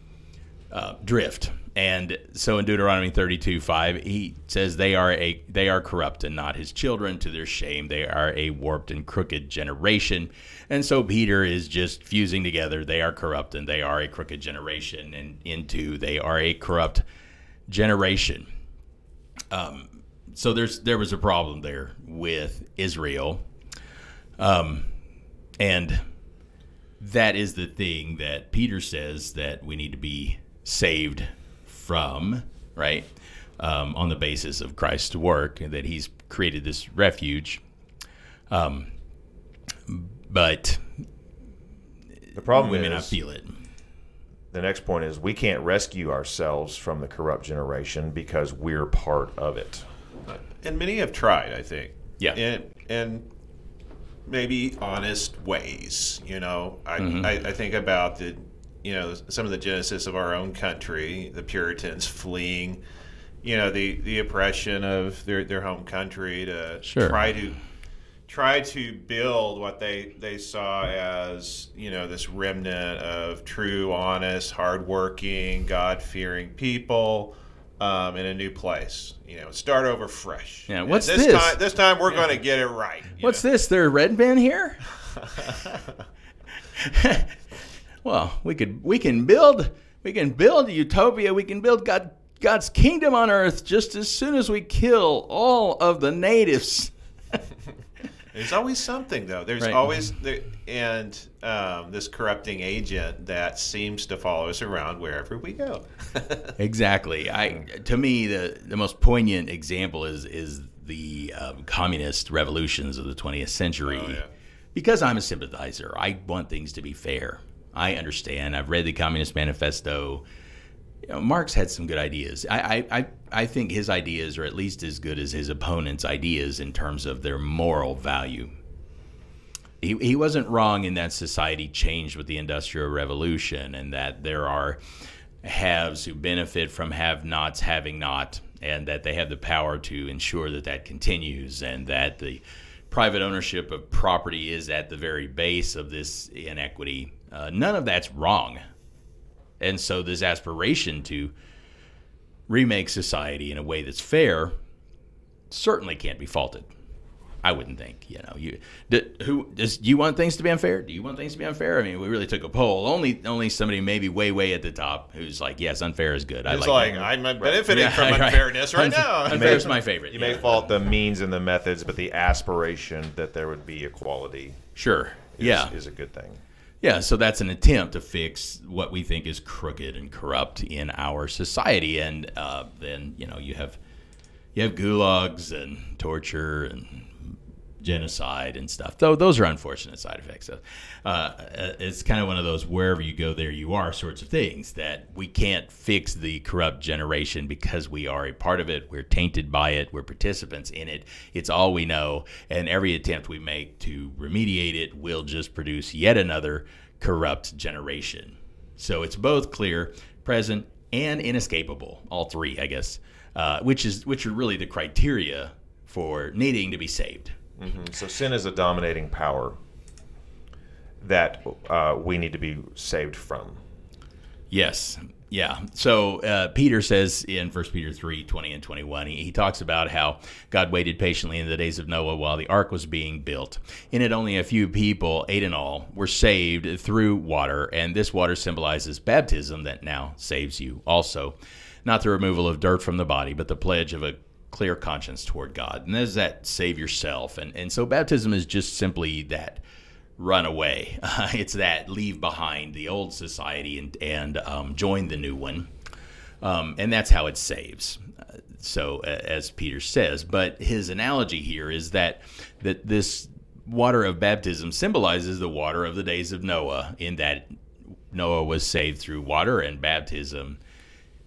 uh, drift. And so in Deuteronomy 32 5, he says they are a they are corrupt and not his children to their shame. They are a warped and crooked generation. And so Peter is just fusing together they are corrupt and they are a crooked generation and into they are a corrupt generation so there's there was a problem there with Israel, um, and that is the thing that Peter says that we need to be saved from, right? Um, on the basis of Christ's work, and that He's created this refuge. Um, but The problem we is may not feel it. the next point is we can't rescue ourselves from the corrupt generation because we're part of it. And many have tried, I think. Yeah. And and maybe honest ways. You know, I, mm-hmm. I, I think about the, you know, some of the genesis of our own country, the Puritans fleeing, you know, the the oppression of their their home country to Sure. try to try to build what they they saw as you know this remnant of true, honest, hardworking, God fearing people. Um, in a new place, you know, start over fresh. Yeah, what's this? this? Time, this time we're going to get it right. What's know? this? There red bin here? well, we could we can build we can build a utopia. We can build God God's kingdom on earth just as soon as we kill all of the natives. There's always something though. There's Right. always there, and um, this corrupting agent that seems to follow us around wherever we go. Exactly. I to me the the most poignant example is is the um, communist revolutions of the 20th century. Oh, yeah. Because I'm a sympathizer, I want things to be fair. I understand. I've read the Communist Manifesto. You know, Marx had some good ideas. I, I, I, think his ideas are at least as good as his opponent's ideas in terms of their moral value. He, he wasn't wrong in that society changed with the Industrial Revolution and that there are haves who benefit from have nots having not, and that they have the power to ensure that that continues and that the private ownership of property is at the very base of this inequity. Uh, none of that's wrong. And so, this aspiration to remake society in a way that's fair certainly can't be faulted. I wouldn't think. You know, you do, who does do you want things to be unfair? Do you want things to be unfair? I mean, we really took a poll. Only only somebody maybe way way at the top who's like, yes, unfair is good. I It's like, like. I'm benefiting Yeah, from right. unfairness right, Unf- now. Unfair is my favorite. You may fault the means and the methods, but the aspiration that there would be equality Sure. is, yeah. is a good thing. Yeah, so that's an attempt to fix what we think is crooked and corrupt in our society, and uh, then you know you have you have gulags and torture and genocide and stuff. Though those are unfortunate side effects. So, uh, it's kind of one of those wherever you go, there you are sorts of things that we can't fix the corrupt generation because we are a part of it. We're tainted by it. We're participants in it. It's all we know, and every attempt we make to remediate it will just produce yet another corrupt generation. So it's both clear, present, and inescapable. All three, I guess, uh, which is which are really the criteria for needing to be saved. So sin is a dominating power that uh, we need to be saved from. Yes. Yeah. So uh, Peter says in 1 Peter 3 20 and 21, he, he talks about how God waited patiently in the days of Noah while the ark was being built. In it, only a few people, eight in all, were saved through water, and this water symbolizes baptism that now saves you also. Not the removal of dirt from the body, but the pledge of a clear conscience toward God. And there's that save yourself. And, and so baptism is just simply that run away. Uh, it's that leave behind the old society and, and um, join the new one. Um, and that's how it saves. Uh, so, uh, as Peter says, but his analogy here is that that this water of baptism symbolizes the water of the days of Noah, in that Noah was saved through water and baptism.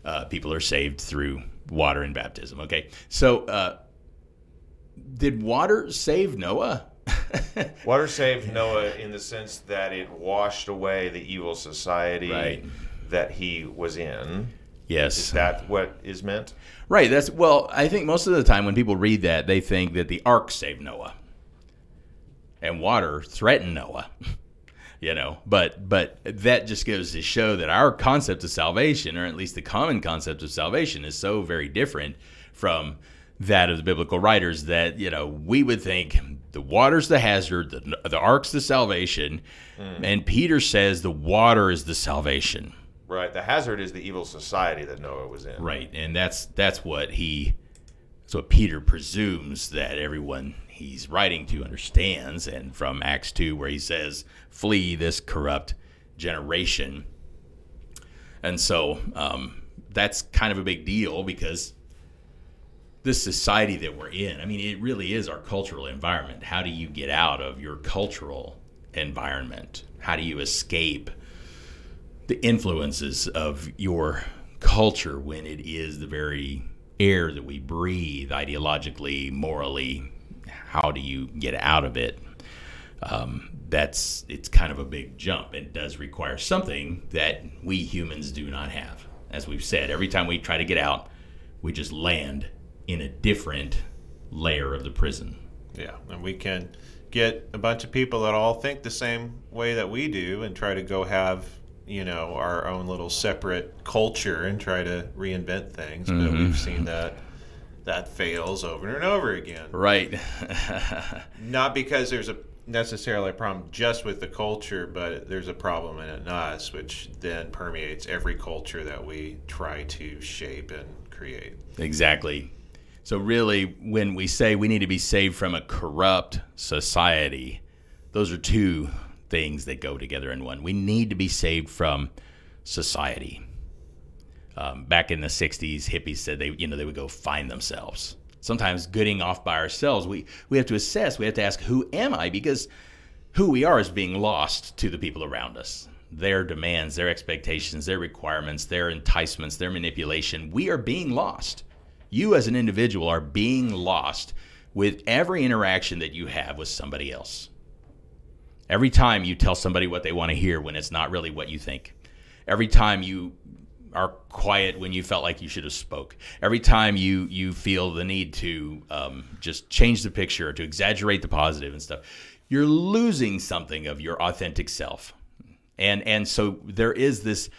Uh, people are saved through water and baptism. Okay, so uh, did water save Noah? Water saved Noah in the sense that it washed away the evil society Right. that he was in. yes. Is that what is meant? Right. That's well. I think most of the time when people read that, they think that the ark saved Noah, and water threatened Noah. You know, but but that just goes to show that our concept of salvation, or at least the common concept of salvation, is so very different from that of the biblical writers. That you know we would think the water's the hazard, the the ark's the salvation, mm. and Peter says the water is the salvation. Right. The hazard is the evil society that Noah was in. Right, and that's that's what he, that's what Peter presumes that everyone he's writing to understands, and from Acts two where he says, "Flee this corrupt generation," and so um, that's kind of a big deal because this society that we're in, I mean, it really is our cultural environment. How do you get out of your cultural environment? How do you escape? the influences of your culture when it is the very air that we breathe ideologically, morally. How do you get out of it? Um, that's it's kind of a big jump. It does require something that we humans do not have. As we've said, every time we try to get out, we just land in a different layer of the prison. Yeah, and we can get a bunch of people that all think the same way that we do and try to go have, you know, our own little separate culture and try to reinvent things. But we've seen that that fails over and over again. Right. Not because there's a necessarily a problem just with the culture, but there's a problem in us, which then permeates every culture that we try to shape and create. Exactly. So, really, when we say we need to be saved from a corrupt society, those are two things that go together in one. We need to be saved from society. Um, back in the '60s, hippies said they, you know, they would go find themselves. Sometimes getting off by ourselves, we we have to assess. We have to ask, who am I? Because who we are is being lost to the people around us. Their demands, their expectations, their requirements, their enticements, their manipulation. We are being lost. You, as an individual, are being lost with every interaction that you have with somebody else. Every time you tell somebody what they want to hear when it's not really what you think. Every time you are quiet when you felt like you should have spoke. Every time you you feel the need to um, just change the picture, to exaggerate the positive and stuff, you're losing something of your authentic self. And and so there is this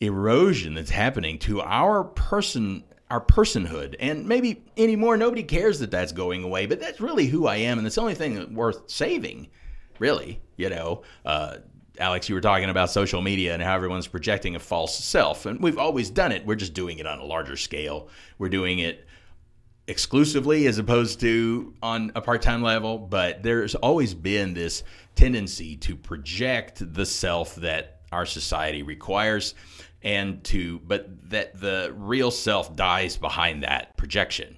erosion that's happening to our person our personhood and maybe anymore nobody cares that that's going away but that's really who i am and it's the only thing worth saving really you know uh, alex you were talking about social media and how everyone's projecting a false self and we've always done it. We're just doing it on a larger scale. We're doing it exclusively as opposed to on a part-time level but there's always been this tendency to project the self that our society requires and to but that the real self dies behind that projection.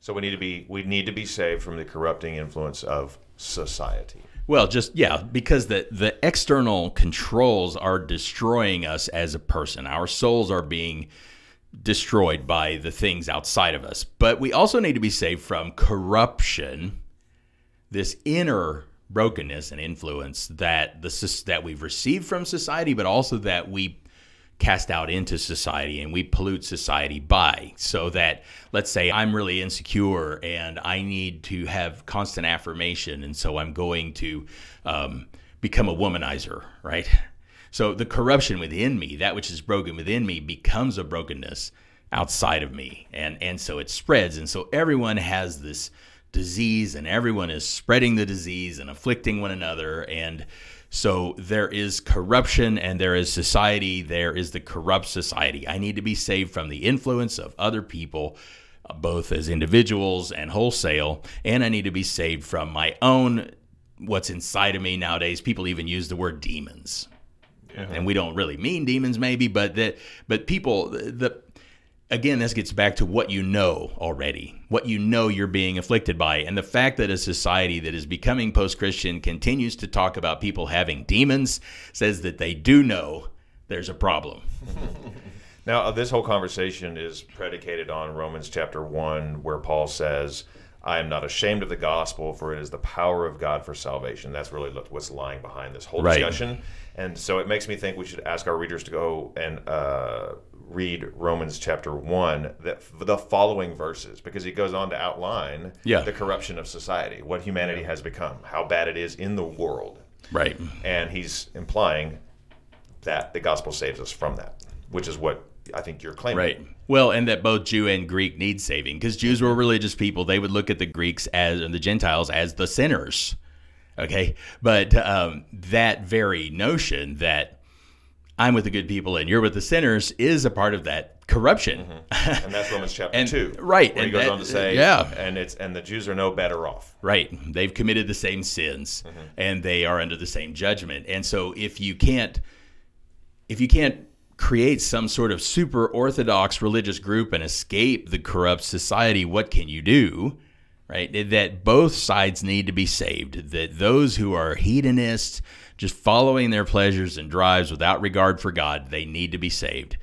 So we need to be we need to be saved from the corrupting influence of society. Well just yeah because the the external controls are destroying us as a person. Our souls are being destroyed by the things outside of us. But we also need to be saved from corruption this inner brokenness and influence that the that we've received from society, but also that we cast out into society and we pollute society by. So that let's say I'm really insecure and I need to have constant affirmation, and so I'm going to um, become a womanizer, right? So the corruption within me, that which is broken within me, becomes a brokenness outside of me, and and so it spreads, and so everyone has this disease and everyone is spreading the disease and afflicting one another and so there is corruption and there is society. There is the corrupt society. I need to be saved from the influence of other people both as individuals and wholesale and i need to be saved from my own what's inside of me nowadays. People even use the word demons. And we don't really mean demons maybe but that but people the again, this gets back to what you know already, what you know you're being afflicted by. And the fact that a society that is becoming post Christian continues to talk about people having demons says that they do know there's a problem. Now, uh, this whole conversation is predicated on Romans chapter 1, where Paul says, I am not ashamed of the gospel, for it is the power of God for salvation. That's really what's lying behind this whole Right. discussion. And so it makes me think we should ask our readers to go and uh, read Romans chapter 1, that, the following verses, because he goes on to outline Yeah. the corruption of society, what humanity has become, how bad it is in the world. Right. And he's implying that the gospel saves us from that, which is what I think you're claiming. Right. Well, and that both Jew and Greek need saving because Jews were religious people. They would look at the Greeks as and the Gentiles as the sinners. Okay. But um, that very notion that I'm with the good people and you're with the sinners is a part of that corruption. Mm-hmm. and that's Romans chapter And- two, right, Where he goes that- on to say, yeah. and it's and the Jews are no better off. Right. They've committed the same sins mm-hmm. and they are under the same judgment. And so if you can't if you can't create some sort of super orthodox religious group and escape the corrupt society, what can you do? Right? That both sides need to be saved. That those who are hedonists, just following their pleasures and drives without regard for God, they need to be saved.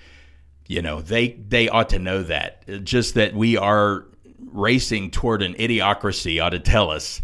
You know they they ought to know that. Just that we are racing toward an idiocracy ought to tell us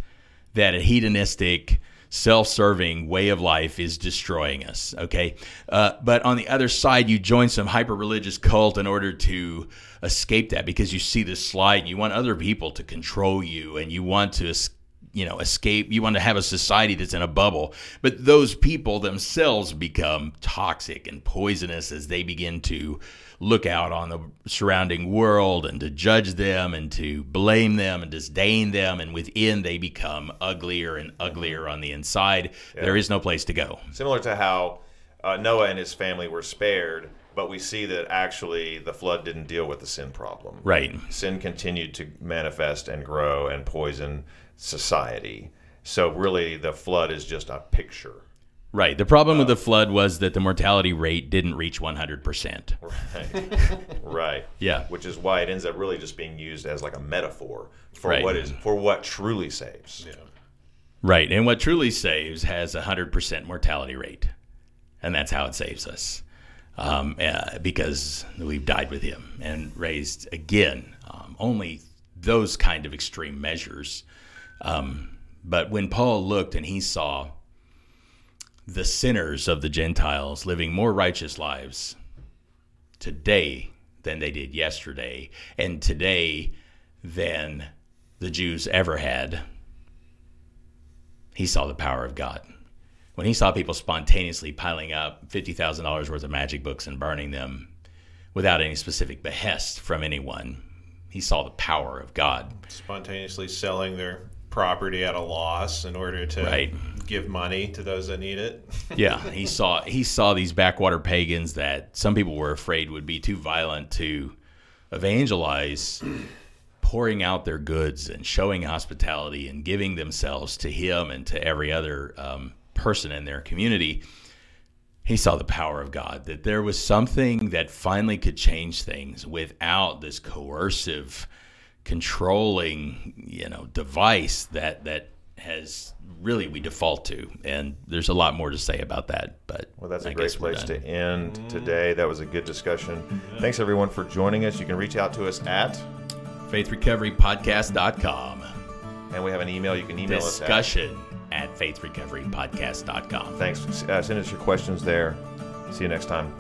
that a hedonistic self-serving way of life is destroying us okay? Uh, but on the other side you join some hyper-religious cult in order to escape that because you see this slide and you want other people to control you and you want to es- you know escape. You want to have a society that's in a bubble. But those people themselves become toxic and poisonous as they begin to look out on the surrounding world and to judge them and to blame them and disdain them. And within they become uglier and uglier on the inside. There is no place to go. Similar to how uh, Noah and his family were spared, but we see that actually the flood didn't deal with the sin problem. right. Sin continued to manifest and grow and poison society. So really, the flood is just a picture. right the problem with the flood was that the mortality rate didn't reach 100% Right. right. Yeah. Which is why it ends up really just being used as like a metaphor for Right. what is for what truly saves. Right. And what truly saves has a 100% mortality rate. And that's how it saves us. Um, uh, because we've died with him and raised again. Um, only those kind of extreme measures. Um, but when Paul looked and he saw the sinners of the Gentiles living more righteous lives today than they did yesterday, and today than the Jews ever had. He saw the power of God. When he saw people spontaneously piling up $50,000 worth of magic books and burning them without any specific behest from anyone, he saw the power of God. Spontaneously selling their property at a loss in order to Right. give money to those that need it. yeah, he saw he saw these backwater pagans that some people were afraid would be too violent to evangelize, pouring out their goods and showing hospitality and giving themselves to him and to every other um, person in their community. He saw the power of God, that there was something that finally could change things without this coercive, controlling, you know, device that that has really we default to. And there's a lot more to say about that, but Well, that's a I great place to end today. That was a good discussion. Thanks, everyone, for joining us. You can reach out to us at, faithrecoverypodcast.com. and we have an email. You can email us Discussion at faithrecoverypodcast.com. at. Thanks. Uh, send us your questions there. See you next time.